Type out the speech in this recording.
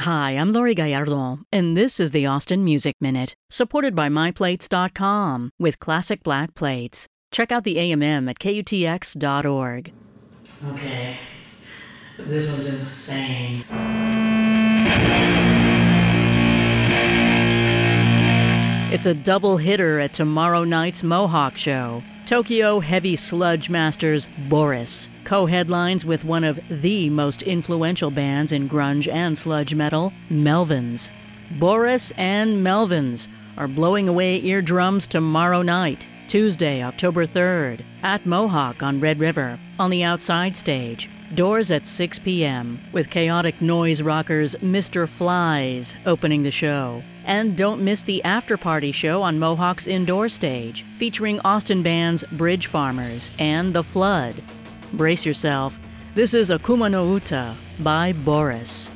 Hi, I'm Laurie Gallardo, and this is the Austin Music Minute, supported by MyPlates.com with classic black plates. Check out the AMM at KUTX.org. Okay. This one's insane. It's a double hitter at tomorrow night's Mohawk Show. Tokyo heavy sludge masters Boris co headlines with one of the most influential bands in grunge and sludge metal, Melvins. Boris and Melvins are blowing away eardrums tomorrow night, Tuesday, October 3rd, at Mohawk on Red River, on the outside stage. Doors at 6 p.m., with chaotic noise rockers Mr. Flies opening the show. And don't miss the after party show on Mohawk's indoor stage, featuring Austin bands Bridge Farmers and The Flood. Brace yourself. This is Akuma no Uta by Boris.